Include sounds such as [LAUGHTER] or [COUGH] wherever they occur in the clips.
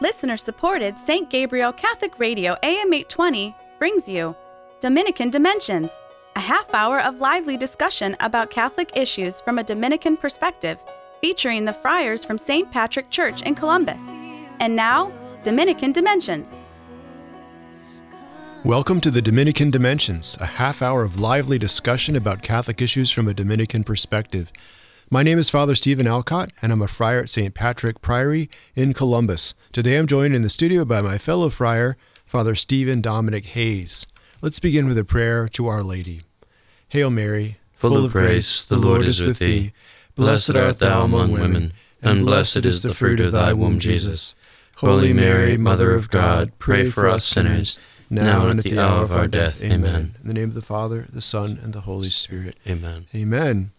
Listener supported St. Gabriel Catholic Radio AM 820 brings you Dominican Dimensions, a half hour of lively discussion about Catholic issues from a Dominican perspective, featuring the friars from St. Patrick Church in Columbus. And now, Dominican Dimensions. Welcome to the Dominican Dimensions, a half hour of lively discussion about Catholic issues from a Dominican perspective. My name is Father Stephen Alcott, and I'm a friar at St. Patrick Priory in Columbus. Today I'm joined in the studio by my fellow friar, Father Stephen Dominic Hayes. Let's begin with a prayer to Our Lady. Hail Mary, full, of grace, the Lord is with thee. Blessed art thou among women, and blessed is the fruit of thy womb, Jesus. Holy Mary, Mother of God, pray for us sinners, now and at the hour of our death. Amen. In the name of the Father, the Son, and the Holy Spirit. Amen. Amen.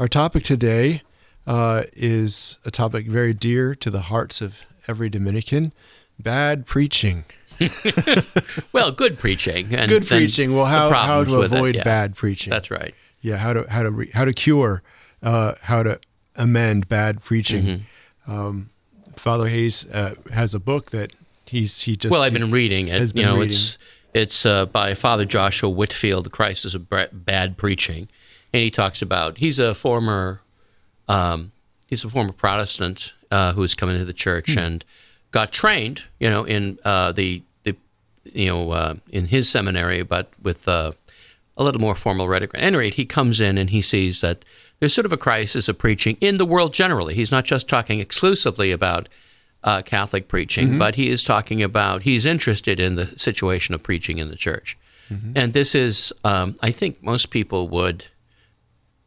Our topic today uh, is a topic very dear to the hearts of every Dominican bad preaching. [LAUGHS] well, good preaching. And good preaching. Well, how, how to avoid yeah. bad preaching. That's right. Yeah, how to how to re, how to cure, uh, how to amend bad preaching. Mm-hmm. Um, Father Hayes uh, has a book that he's he just well, I've been reading it. You know, reading. it's it's uh, by Father Joshua Whitfield, The Crisis of Bad Preaching, and he talks about he's a former um, he's a former Protestant uh, who has come into the church hmm. and got trained, you know, in uh, the the you know uh, in his seminary, but with uh, a little more formal rhetoric. At any rate, he comes in and he sees that there's sort of a crisis of preaching in the world generally. He's not just talking exclusively about uh, Catholic preaching, mm-hmm. but he is talking about he's interested in the situation of preaching in the church, mm-hmm. and this is um, I think most people would.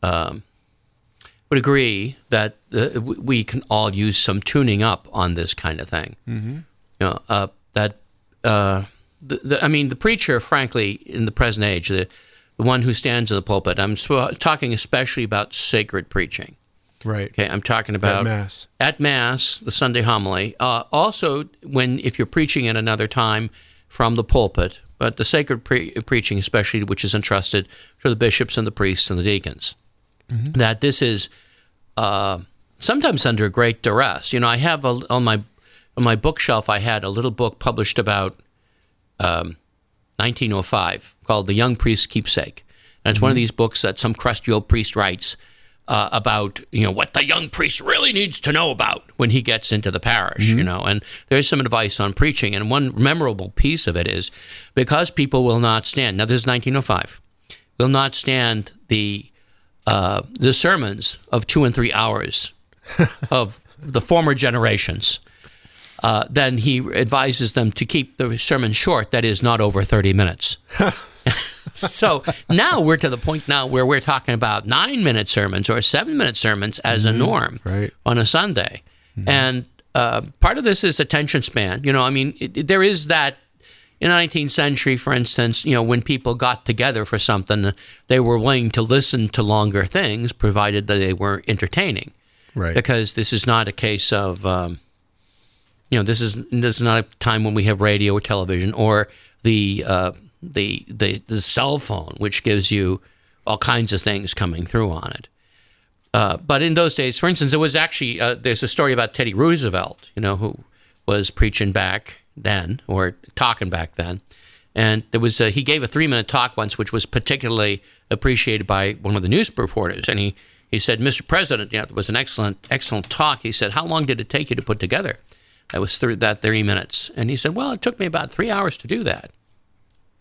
Um, would agree that uh, we can all use some tuning up on this kind of thing. Mm-hmm. You know, uh, that uh, the, the, I mean, the preacher, frankly, in the present age, the the one who stands in the pulpit. I'm talking especially about sacred preaching. Right. Okay. I'm talking about at mass. At mass, the Sunday homily. Uh, also, when if you're preaching at another time from the pulpit, but the sacred pre- preaching, especially, which is entrusted to the bishops and the priests and the deacons, mm-hmm. that this is uh, sometimes under great duress. You know, I have a, on my on my bookshelf. I had a little book published about um, 1905 called "The Young Priest's Keepsake," and it's mm-hmm. one of mm-hmm. these books that some crusty old priest writes uh, about you know what the young priest really needs to know about when he gets into the parish. Mm-hmm. You know, and there's some advice on preaching, and one memorable piece of it is because people will not stand. Now, this is 1905. Will not stand the uh, the sermons of two and three hours [LAUGHS] of the former generations, uh, then he advises them to keep the sermon short, that is, not over 30 minutes. [LAUGHS] so now we're to the point now where we're talking about nine minute sermons or seven minute sermons as mm-hmm. a norm right. on a Sunday. Mm-hmm. And uh, part of this is attention span. You know, I mean, it, it, there is that in the 19th century, for instance, you know, when people got together for something, they were willing to listen to longer things, provided that they were entertaining. Right. Because this is not a case of, um, you know, this is this is not a time when we have radio or television or the uh, the the the cell phone, which gives you all kinds of things coming through on it. Uh, but in those days, for instance, it was actually uh, there's a story about Teddy Roosevelt, you know, who was preaching back then or talking back then. And there was a, he gave a three minute talk once, which was particularly appreciated by one of the news reporters. And he, he said, Mr. President, know, it was an excellent, excellent talk. He said, How long did it take you to put together? That was th- that three minutes. And he said, Well, it took me about three hours to do that.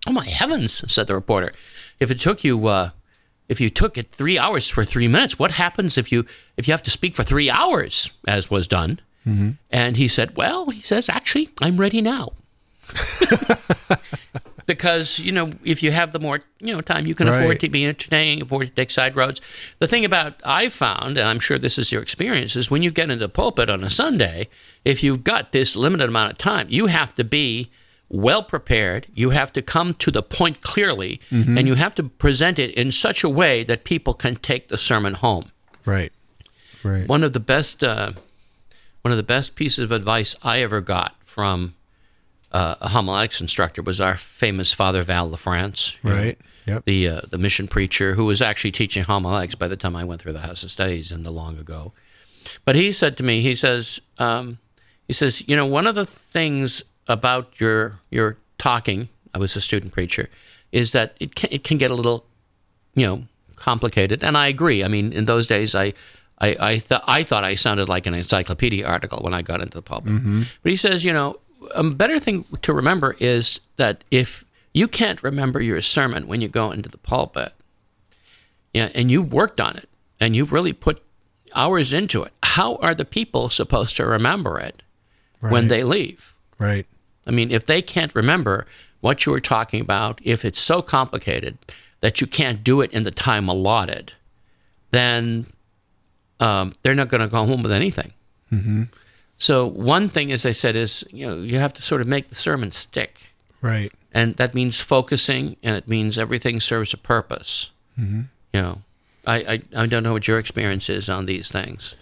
Oh, my heavens, said the reporter. If it took you, uh, if you took it three hours for three minutes, what happens if you if you have to speak for three hours, as was done? Mm-hmm. And he said, Well, he says, actually, I'm ready now. [LAUGHS] because, you know, if you have the more, you know, time, you can right. afford to be entertaining, afford to take side roads. The thing about I've found, and I'm sure this is your experience, is when you get into the pulpit on a Sunday, if you've got this limited amount of time, you have to be well prepared. You have to come to the point clearly, mm-hmm. and you have to present it in such a way that people can take the sermon home. Right. Right. One of the best. Uh, one of the best pieces of advice I ever got from uh, a homiletics instructor was our famous Father Val LaFrance, right? Know, yep. The uh, the mission preacher who was actually teaching homiletics by the time I went through the House of Studies in the long ago. But he said to me, he says, um, He says, you know, one of the things about your your talking, I was a student preacher, is that it can, it can get a little, you know, complicated. And I agree. I mean, in those days, I I I, th- I thought I sounded like an encyclopedia article when I got into the pulpit. Mm-hmm. But he says, you know, a better thing to remember is that if you can't remember your sermon when you go into the pulpit, yeah, and you worked on it and you've really put hours into it, how are the people supposed to remember it when they leave? Right. I mean, if they can't remember what you were talking about, if it's so complicated that you can't do it in the time allotted, then um, they're not going to go home with anything. Mm-hmm. So one thing, as I said, is you know you have to sort of make the sermon stick, Right. and that means focusing, and it means everything serves a purpose. Mm-hmm. You know, I, I I don't know what your experience is on these things.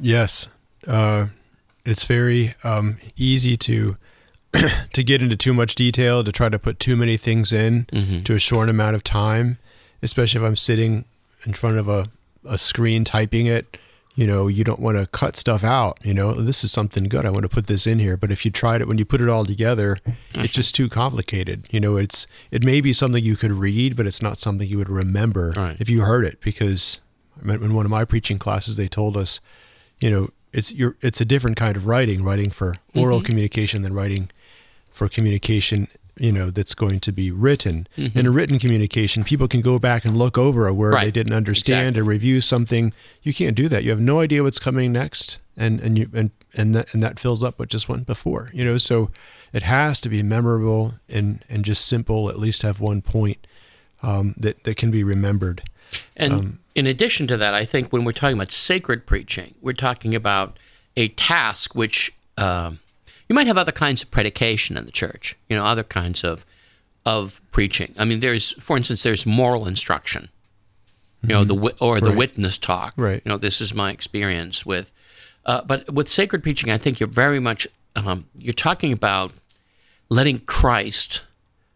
Yes. Uh, it's very um, easy to [CLEARS THROAT] to get into too much detail, to try to put too many things in to a short amount of time, especially if I'm sitting in front of a, a screen typing it. You know, you don't want to cut stuff out. You know, this is something good. I want to put this in here. But if you tried it, when you put it all together, it's just too complicated. You know, it's it may be something you could read, but it's not something you would remember Right. if you heard it. Because I mean, in one of my preaching classes, they told us you know it's you're it's a different kind of writing writing for oral mm-hmm. communication than writing for communication you know that's going to be written. In a written communication people can go back and look over a word they didn't understand Exactly. and review something. You can't do that. You have no idea what's coming next and and you and and that, and that fills up what just went before you know? So it has to be memorable and and just simple at least have one point um, that that can be remembered. And in addition to that, I think when we're talking about sacred preaching, we're talking about a task which um, you might have other kinds of predication in the church. You know, other kinds of of preaching. I mean, there's, for instance, there's moral instruction. You know, the or the Right. witness talk. Right. You know, this is my experience with. Uh, but with sacred preaching, I think you're very much um, you're talking about letting Christ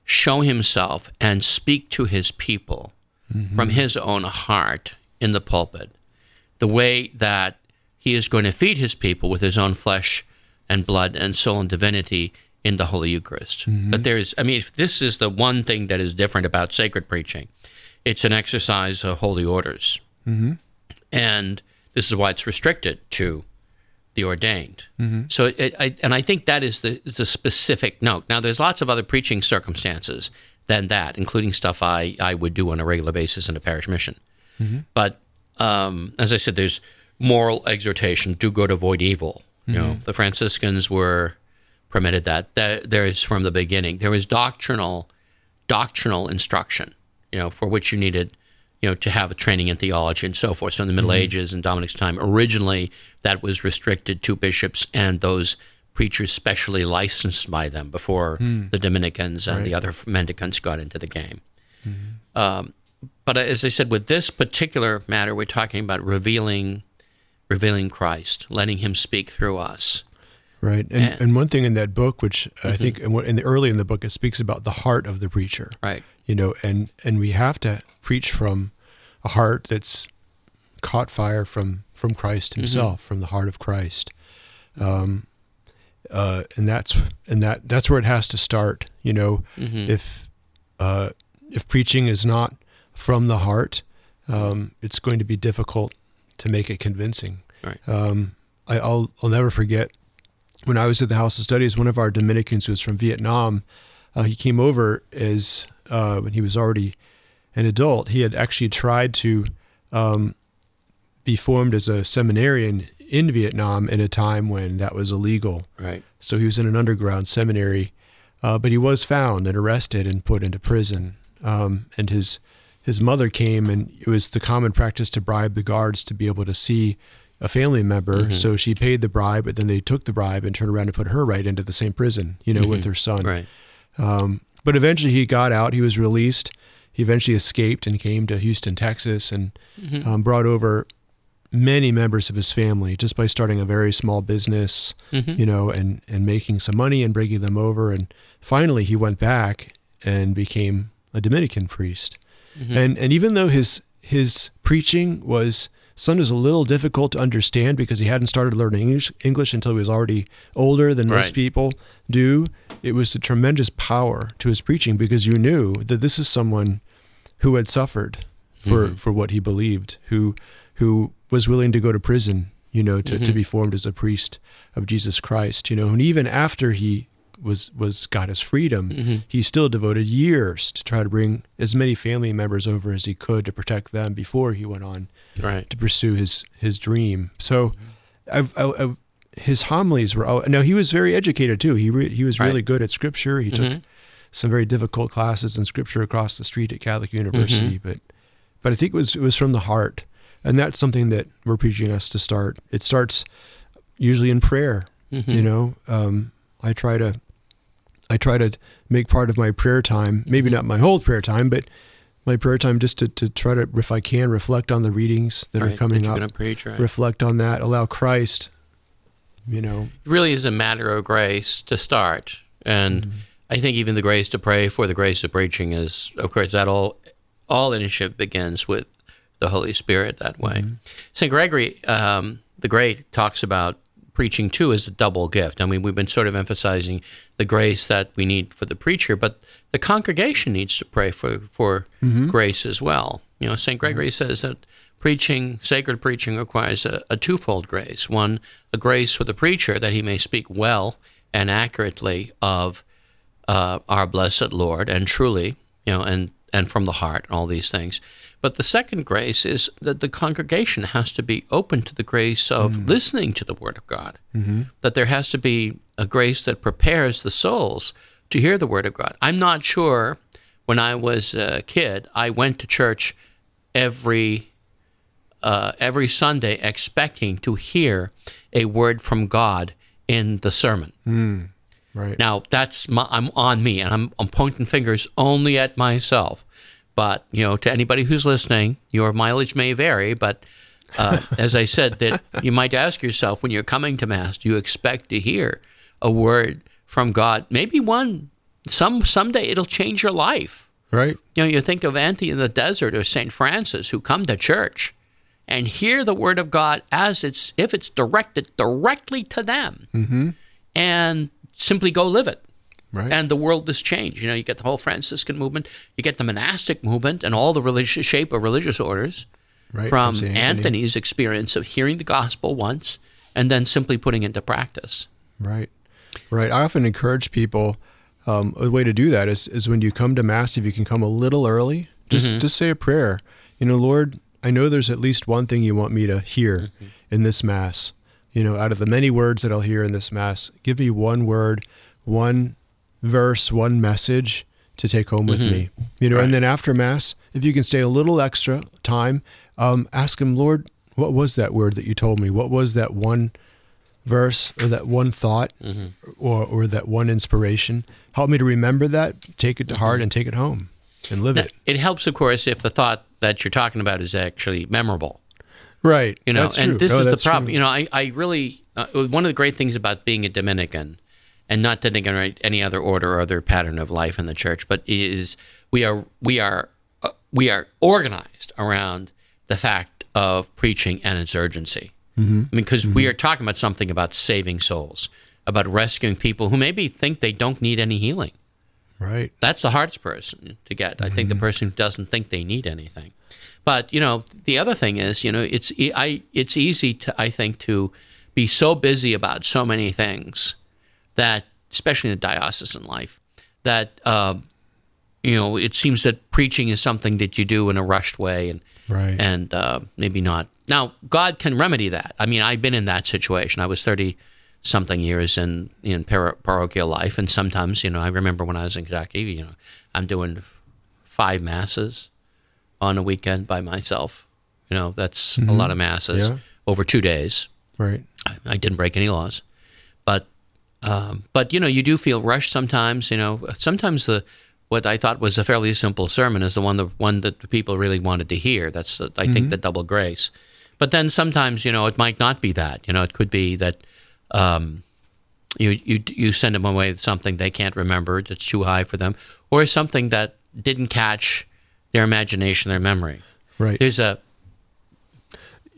show himself and speak to his people from his own heart in the pulpit, the way that he is going to feed his people with his own flesh and blood and soul and divinity in the Holy Eucharist. Mm-hmm. But there is, I mean, if this is the one thing that is different about sacred preaching, it's an exercise of holy orders. Mm-hmm. And this is why it's restricted to the ordained. Mm-hmm. So, it, I, and I think that is the the specific note. Now, there's lots of other preaching circumstances than that, including stuff I I would do on a regular basis in a parish mission. But um, as I said, there's moral exhortation: do good, avoid evil. You know, mm-hmm. the Franciscans were permitted that. That there is from the beginning. There was doctrinal doctrinal instruction. You know, for which you needed you know, to have a training in theology and so forth. So in the Middle mm-hmm. Ages and Dominic's time, originally that was restricted to bishops and those preachers specially licensed by them before hmm. the Dominicans and the other mendicants got into the game. Mm-hmm. Um, but as I said, with this particular matter, we're talking about revealing, revealing Christ, letting Him speak through us. Right, and, And- and one thing in that book, which I think in, in the early in the book, it speaks about the heart of the preacher. Right. You know, and and we have to preach from a heart that's caught fire from from Christ Himself, from the heart of Christ. Um, uh, and that's and that that's where it has to start. You know, if uh, if preaching is not from the heart, um, it's going to be difficult to make it convincing. Right. Um, I, I'll I'll never forget when I was at the House of Studies. One of our Dominicans who was from Vietnam. Uh, he came over as uh, when he was already an adult. He had actually tried to um, be formed as a seminarian in Vietnam in a time when that was illegal. Right. So he was in an underground seminary, uh, but he was found and arrested and put into prison. Um, and his his mother came, and it was the common practice to bribe the guards to be able to see a family member. Mm-hmm. So she paid the bribe, but then they took the bribe and turned around and put her right into the same prison, you know, with mm-hmm. her son. Right. Um, but eventually he got out. He was released. He eventually escaped and came to Houston, Texas, and mm-hmm. um, brought over many members of his family just by starting a very small business, you know, and and making some money and bringing them over. And finally, he went back and became a Dominican priest. And and even though his his preaching was Son is a little difficult to understand because he hadn't started learning English, English until he was already older than most Right. people do. It was a tremendous power to his preaching because you knew that this is someone who had suffered for, Mm-hmm. for what he believed, who who was willing to go to prison, you know, to, Mm-hmm. to be formed as a priest of Jesus Christ, you know, and even after he was was got his freedom, Mm-hmm. he still devoted years to try to bring as many family members over as he could to protect them before he went on Right. to pursue his his dream. So, I've, I, I, his homilies were. al- Now he was very educated too. He re, he was Right. really good at scripture. He took some very difficult classes in scripture across the street at Catholic University. But but I think it was it was from the heart, and that's something that we're preaching us to start. It starts usually in prayer. You know, um, I try to I try to make part of my prayer time, maybe not my whole prayer time, but my prayer time just to, to try to, if I can, reflect on the readings that Right. are coming that you're up, preach, right? reflect on that, allow Christ, you know, It really is a matter of grace to start. And Mm-hmm. I think even the grace to pray for the grace of preaching is, of course, that all all initiative begins with the Holy Spirit that way. Mm-hmm. St. Gregory um, the Great talks about preaching too is a double gift. I mean, we've been sort of emphasizing the grace that we need for the preacher, but the congregation needs to pray for, for Mm-hmm. grace as well. You know, St. Gregory says that preaching, sacred preaching, requires a, a twofold grace. One, a grace for the preacher that he may speak well and accurately of uh, our blessed Lord and truly, you know, and and from the heart, and all these things. But the second grace is that the congregation has to be open to the grace of listening to the Word of God. Mm-hmm. That there has to be a grace that prepares the souls to hear the Word of God. I'm not sure. When I was a kid, I went to church every uh, every Sunday expecting to hear a word from God in the sermon. Right. Now that's my, I'm on me, and I'm I'm pointing fingers only at myself. But you know, to anybody who's listening, your mileage may vary. But uh, [LAUGHS] as I said, that you might ask yourself when you're coming to mass, do you expect to hear a word from God? Maybe one. Some someday it'll change your life. right. You know, you think of Anthony in the desert or Saint Francis who come to church and hear the word of God as it's if it's directed directly to them, Mm-hmm. and simply go live it Right. and the world has changed. You know, you get the whole Franciscan movement, you get the monastic movement, and all the religious shape of religious orders right. from Saint Anthony's experience of hearing the gospel once and then simply putting it into practice. Right. Right. I often encourage people. Um, a way to do that is, is when you come to mass, if you can come a little early, just just say a prayer. You know, Lord, I know there's at least one thing you want me to hear in this mass. You know, out of the many words that I'll hear in this mass, give me one word, one verse, one message to take home with mm-hmm. me. You know, and then after mass, if you can stay a little extra time, um, ask him, Lord, what was that word that you told me? What was that one verse or that one thought mm-hmm. or, or that one inspiration. Help me to remember that, take it to heart, mm-hmm. and take it home and live it. It helps, of course, if the thought that you're talking about is actually memorable. Right. You know, That's and true. this Oh, is the problem. true. You know, I, I really, uh, one of the great things about being a Dominican and not denigrating any other order or other pattern of life in the church, but is we are, we are, uh, we are organized around the fact of preaching and its urgency. Mm-hmm. I mean, because we are talking about something about saving souls, about rescuing people who maybe think they don't need any healing. Right. That's the hardest person to get. I think the person who doesn't think they need anything. But you know, the other thing is, you know, it's I it's easy to I think to be so busy about so many things that, especially in the diocesan life, that uh, you know, it seems that preaching is something that you do in a rushed way and Right. and uh, maybe not. Now, God can remedy that. I mean, I've been in that situation. I was thirty something years in in par- parochial life, and sometimes, you know, I remember when I was in Kentucky, you know, I'm doing five masses on a weekend by myself. You know, that's a lot of masses Yeah. over two days. right. I, I didn't break any laws, but um, but you know, you do feel rushed sometimes. You know, sometimes the what I thought was a fairly simple sermon is the one the one that the people really wanted to hear. That's the, I think the double grace. But then sometimes you know it might not be that. You know, it could be that um, you you you send them away with something they can't remember that's too high for them, or something that didn't catch their imagination, their memory. Right. There's a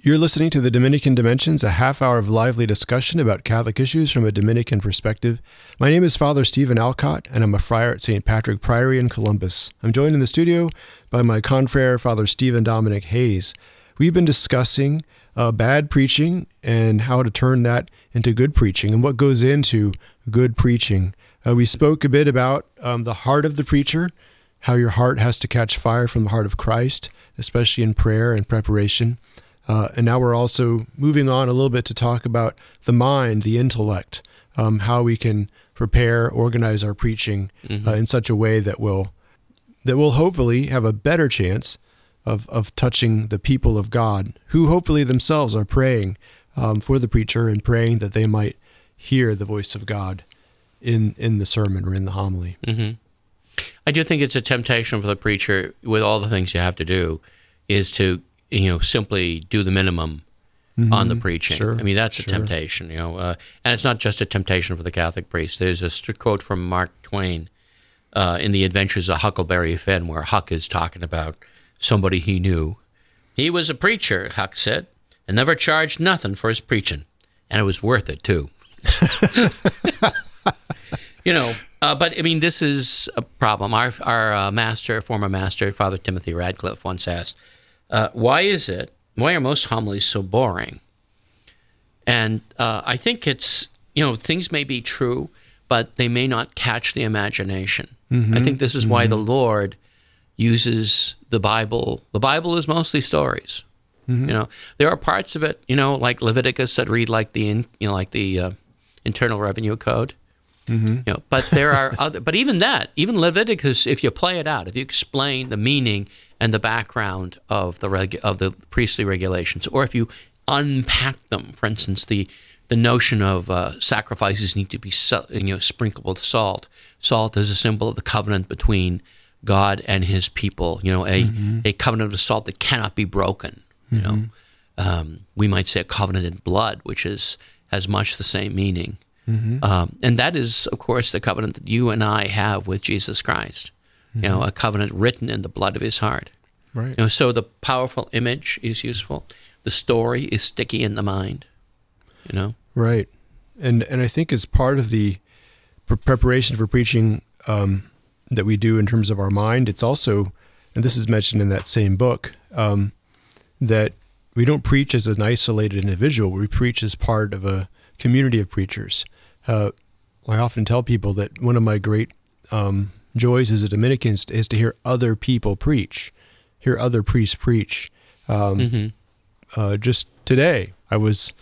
You're listening to the Dominican Dimensions, a half hour of lively discussion about Catholic issues from a Dominican perspective. My name is Father Stephen Alcott, and I'm a friar at St. Patrick Priory in Columbus. I'm joined in the studio by my confrere, Father Stephen Dominic Hayes. We've been discussing uh, bad preaching and how to turn that into good preaching and what goes into good preaching. Uh, we spoke a bit about um, the heart of the preacher, how your heart has to catch fire from the heart of Christ, especially in prayer and preparation. Uh, and now we're also moving on a little bit to talk about the mind, the intellect, um, how we can prepare, organize our preaching mm-hmm. uh, in such a way that will that will hopefully have a better chance of of touching the people of God, who hopefully themselves are praying um, for the preacher and praying that they might hear the voice of God in in the sermon or in the homily. Mm-hmm. I do think it's a temptation for the preacher, with all the things you have to do, is to you know simply do the minimum mm-hmm. on the preaching. Sure. I mean that's sure. a temptation, you know, uh, and it's not just a temptation for the Catholic priest. There's a quote from Mark Twain uh, in the Adventures of Huckleberry Finn, where Huck is talking about somebody he knew. He was a preacher, Huck said, and never charged nothing for his preaching, and it was worth it too. [LAUGHS] you know, uh, but I mean, this is a problem. Our our uh, master, former master, Father Timothy Radcliffe, once asked uh, why is it? Why are most homilies so boring? And uh, I think it's you know things may be true, but they may not catch the imagination. Mm-hmm. I think this is mm-hmm. why the Lord uses the Bible. The Bible is mostly stories. Mm-hmm. You know, there are parts of it, you know, like Leviticus that read like the in, you know like the uh, Internal Revenue Code. Mm-hmm. You know, but there are [LAUGHS] other. But even that, even Leviticus, if you play it out, if you explain the meaning and the background of the reg- of the priestly regulations, or if you unpack them, for instance, the the notion of uh, sacrifices need to be you know sprinkled with salt. Salt is a symbol of the covenant between God and His people. You know, a mm-hmm. a covenant of salt that cannot be broken. You mm-hmm. know, um, we might say a covenant in blood, which is has much the same meaning. Mm-hmm. Um, and that is, of course, the covenant that you and I have with Jesus Christ mm-hmm. you know, a covenant written in the blood of his heart. Right. You know, so the powerful image is useful. The story is sticky in the mind. You know. Right, and and I think as part of the preparation for preaching um, that we do in terms of our mind, it's also, and this is mentioned in that same book, um, that we don't preach as an isolated individual. We preach as part of a community of preachers. Uh, I often tell people that one of my great um, joys as a Dominican is to hear other people preach, hear other priests preach. Um, mm-hmm. uh, just today, I was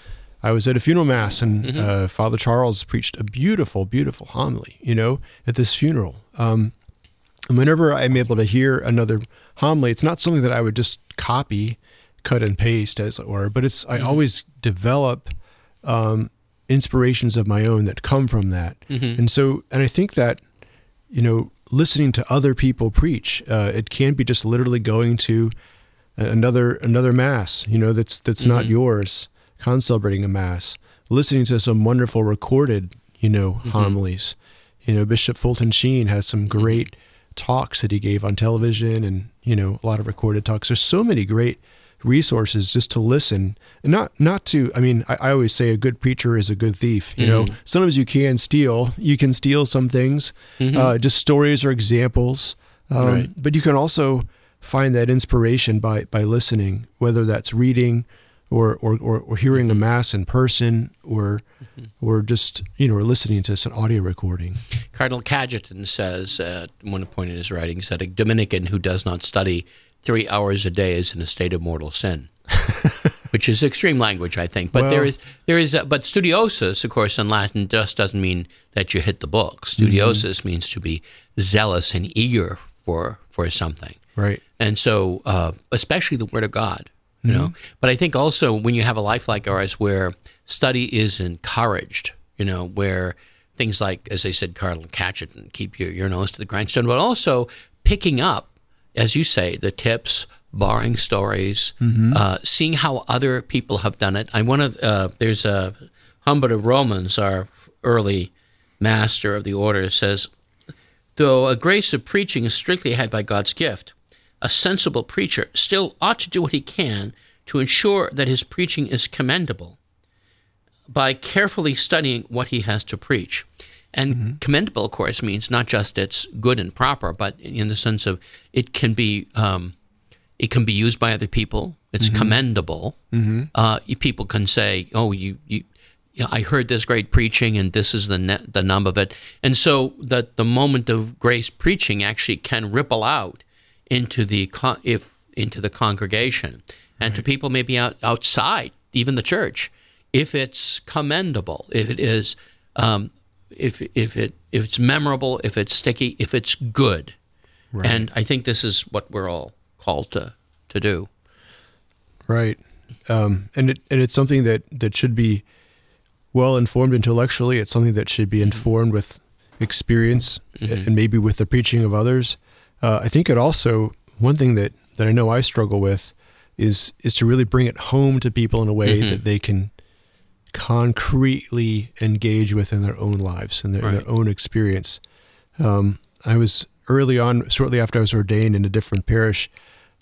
I was at a funeral mass, and mm-hmm. uh, Father Charles preached a beautiful, beautiful homily. You know, at this funeral. Um, and whenever I'm able to hear another homily, it's not something that I would just copy, cut and paste, as it were. But it's mm-hmm. I always develop um, inspirations of my own that come from that. Mm-hmm. And so, and I think that you know listening to other people preach. Uh, it can be just literally going to another another mass, you know, that's that's mm-hmm. not yours, concelebrating a mass, listening to some wonderful recorded, you know, mm-hmm. homilies. You know, Bishop Fulton Sheen has some mm-hmm. great talks that he gave on television, and you know, a lot of recorded talks. There's so many great resources just to listen and not not to i mean I, I, always say a good preacher is a good thief you mm-hmm. know sometimes you can steal you can steal some things mm-hmm. uh, just stories or examples um, right. but you can also find that inspiration by by listening whether that's reading or or, or, or hearing mm-hmm. a mass in person or mm-hmm. or just you know or listening to an audio recording cardinal cajetan says at one point in his writings that a dominican who does not study three hours a day is in a state of mortal sin. [LAUGHS] which is extreme language, I think. But well, there is there is a, but studiosus, of course, in Latin just doesn't mean that you hit the book. Studiosus mm-hmm. means to be zealous and eager for for something. Right. And so, uh, especially the Word of God, you mm-hmm. know. But I think also when you have a life like ours, where study is encouraged, you know, where things like, as I said, Carl Cardinal Cajetan, keep your, your nose to the grindstone, but also picking up as you say, the tips, borrowing stories, mm-hmm. uh, seeing how other people have done it. I want to. Uh, there's a Humbert of Romans, our early master of the order, says, though a grace of preaching is strictly had by God's gift, a sensible preacher still ought to do what he can to ensure that his preaching is commendable by carefully studying what he has to preach. And commendable, of course, means not just it's good and proper, but in the sense of it can be um, it can be used by other people. It's commendable. Uh, people can say, "Oh, you you." I heard this great preaching, and this is the ne- the nub of it, and so that the moment of grace preaching actually can ripple out into the con- if into the congregation. And to people maybe out, outside even the church if it's commendable if it is um, if if it if it's memorable if it's sticky if it's good. And I think this is what we're all called to to do. Right. Um, and it and it's something that that should be well informed intellectually. It's something that should be informed with experience and maybe with the preaching of others. Uh, I think it also one thing that that I know I struggle with is is to really bring it home to people in a way that they can concretely engage with in their own lives and their, Right. their own experience. Um, I was early on, shortly after I was ordained in a different parish.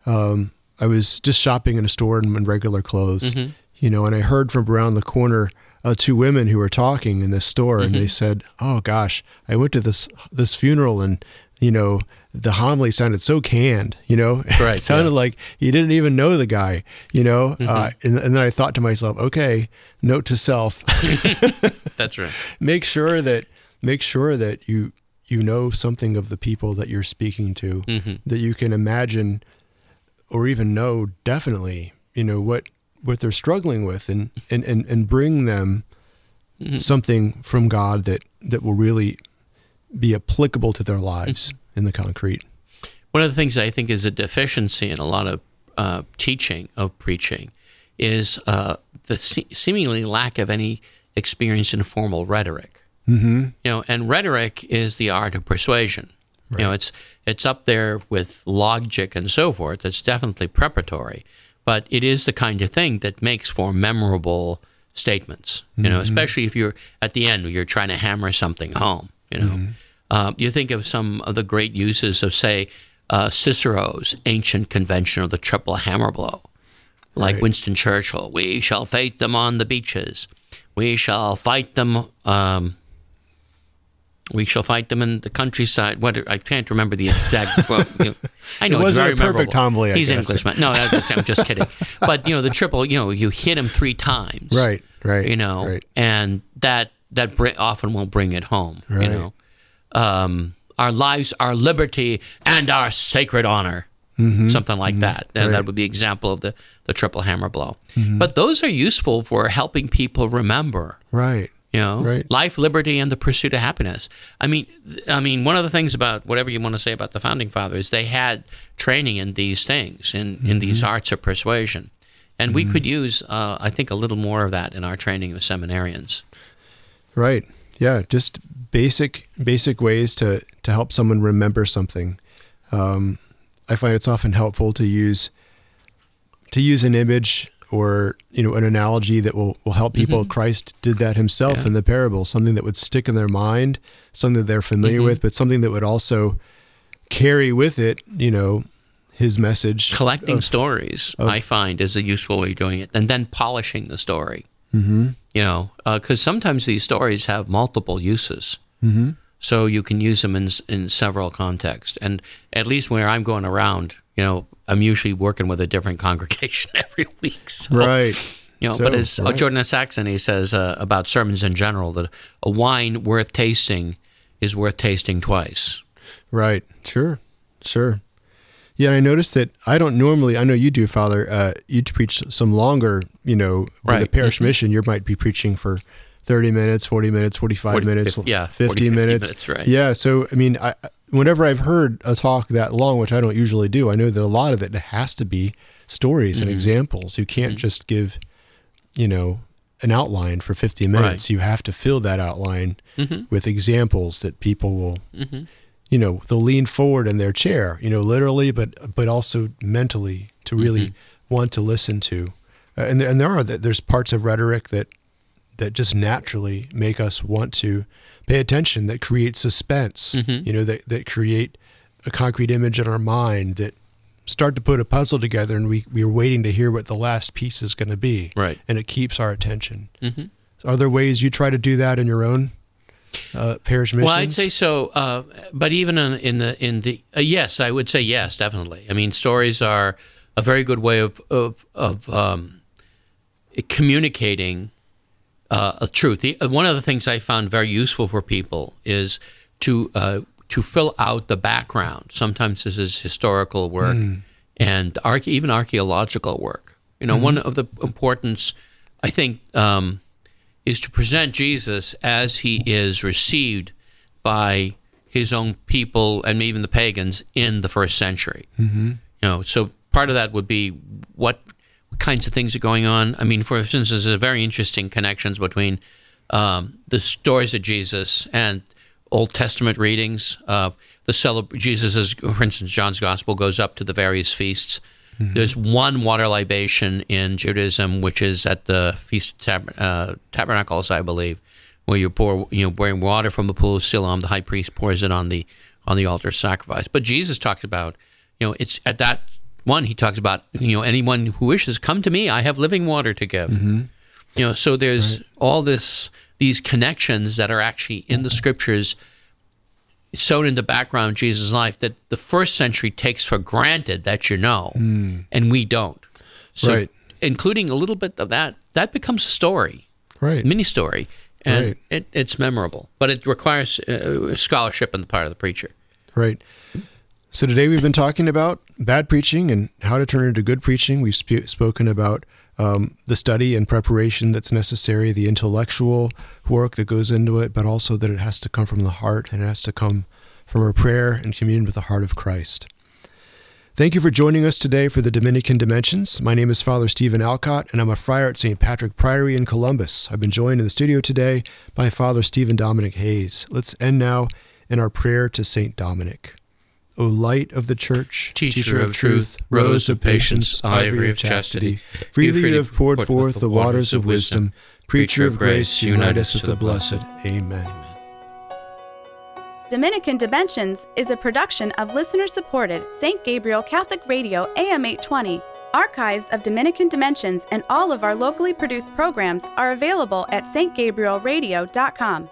Um, I was just shopping in a store in, in regular clothes, you know, and I heard from around the corner uh, two women who were talking in this store, and they said, "Oh gosh, I went to this this funeral, and you know, the homily sounded so canned, you know, [LAUGHS] Right, it sounded yeah. like you didn't even know the guy, you know." Uh, mm-hmm. and, and then I thought to myself, "Okay, note to self." [LAUGHS] that's right. [LAUGHS] Make sure that make sure that you you know something of the people that you're speaking to mm-hmm. that you can imagine or even know definitely you know what what they're struggling with and and and, and bring them mm-hmm. something from God that that will really be applicable to their lives in the concrete One of the things I think is a deficiency in a lot of uh, teaching of preaching is uh, the se- seemingly lack of any experience in formal rhetoric. Mm-hmm. You know, and rhetoric is the art of persuasion. You know, it's it's up there with logic and so forth. It's definitely preparatory, but it is the kind of thing that makes for memorable statements. You know, especially if you're at the end, you're trying to hammer something home. You know, uh, you think of some of the great uses of, say, uh, Cicero's ancient convention of the triple hammer blow, like Right. Winston Churchill. We shall fight them on the beaches. We shall fight them. Um, we shall fight them in the countryside. What I can't remember the exact [LAUGHS] quote. You know, I know It it's wasn't very a perfect memorable. homily, I He's guess. Englishman. No, I'm just kidding. [LAUGHS] But you know, the triple. You know, you hit him three times. right right You know, right and that that br- often won't bring it home. You know, um, our lives, our liberty, and our sacred honor. Something like that. And Mm-hmm. Right. that would be example of the the triple hammer blow. But those are useful for helping people remember right you know Right. life liberty and the pursuit of happiness i mean th- i mean one of the things about whatever you want to say about the founding fathers they had training in these things in in these arts of persuasion and we could use uh, i think a little more of that in our training of seminarians Right. Yeah. Just basic basic ways to to help someone remember something. Um, I find it's often helpful to use to use an image or you know an analogy that will will help people. Christ did that himself Mm-hmm. Yeah. in the parable. Something that would stick in their mind, something that they're familiar Mm-hmm. with, but something that would also carry with it, you know, his message. collecting of- stories i find is a useful way of doing it and then polishing the story mm-hmm. You know because sometimes these stories have multiple uses mm-hmm. so you can use them in, in several contexts and at least where i'm going around you know i'm usually working with a different [LAUGHS] congregation every week so Right. you know, So, but as uh, right. Jordan of Saxony, he says uh, about sermons in general that a wine worth tasting is worth tasting twice. Right. Sure. Sure. Yeah, I noticed that I don't normally. I know you do, Father. Uh, you preach some longer. You know, with a Right. Mm-hmm. parish mission, you might be preaching for thirty minutes, forty minutes, forty-five 40, minutes, 50 yeah, 50, 40, 50 minutes. minutes, right. Yeah. So, I mean, I, whenever I've heard a talk that long, which I don't usually do, I know that a lot of it has to be stories Mm-hmm. and examples. You can't just give, you know, an outline for fifty minutes. You have to fill that outline Mm-hmm. with examples that people will you know they'll lean forward in their chair you know literally but but also mentally to really want to listen to uh, and there, and there are there's parts of rhetoric that that just naturally make us want to pay attention that create suspense you know that that create a concrete image in our mind that start to put a puzzle together and we, we're waiting to hear what the last piece is going to be. Right. And it keeps our attention. Mm-hmm. So are there ways you try to do that in your own uh, parish missions? Well, I'd say so. Uh, but even in, in the in the uh, yes, I would say yes, definitely. I mean, stories are a very good way of of, of um, communicating uh, a truth. The, one of the things I found very useful for people is to uh, to fill out the background. Sometimes this is historical work Mm. and arche- even archaeological work. You know, one of the importance, I think, um, is to present Jesus as he is received by his own people and even the pagans in the first century. Mm-hmm. You know, so part of that would be what kinds of things are going on. I mean, for instance, there's a very interesting connections between um, the stories of Jesus and Old Testament readings. Uh, the celeb- Jesus, is, for instance, John's Gospel goes up to the various feasts. Mm-hmm. There's one water libation in Judaism, which is at the Feast of uh, Tabernacles, I believe, where you pour, you know, bring water from the pool of Siloam. The high priest pours it on the on the altar sacrifice. But Jesus talks about, you know, it's at that one he talks about, you know, anyone who wishes, come to me. I have living water to give. Mm-hmm. You know, so there's all this these connections that are actually in the mm-hmm. scriptures sewn in the background of Jesus' life that the first century takes for granted that you know, and we don't. So, Right. including a little bit of that, that becomes a story, Right. mini story, and Right. it, it's memorable. But it requires uh, scholarship on the part of the preacher. Right. So today we've been talking about bad preaching and how to turn it into good preaching. We've sp- spoken about um, the study and preparation that's necessary, the intellectual work that goes into it, but also that it has to come from the heart and it has to come from a prayer and communion with the heart of Christ. Thank you for joining us today for the Dominican Dimensions. My name is Father Stephen Alcott, and I'm a friar at St. Patrick Priory in Columbus. I've been joined in the studio today by Father Stephen Dominic Hayes. Let's end now in our prayer to St. Dominic. O light of the church, Teacher of truth, rose of patience, ivory of chastity, freely you have poured forth the waters of wisdom. Preacher of grace, unite us with the blessed. Amen. Dominican Dimensions is a production of listener supported St. Gabriel Catholic Radio AM 820. Archives of Dominican Dimensions and all of our locally produced programs are available at stgabrielradio.com.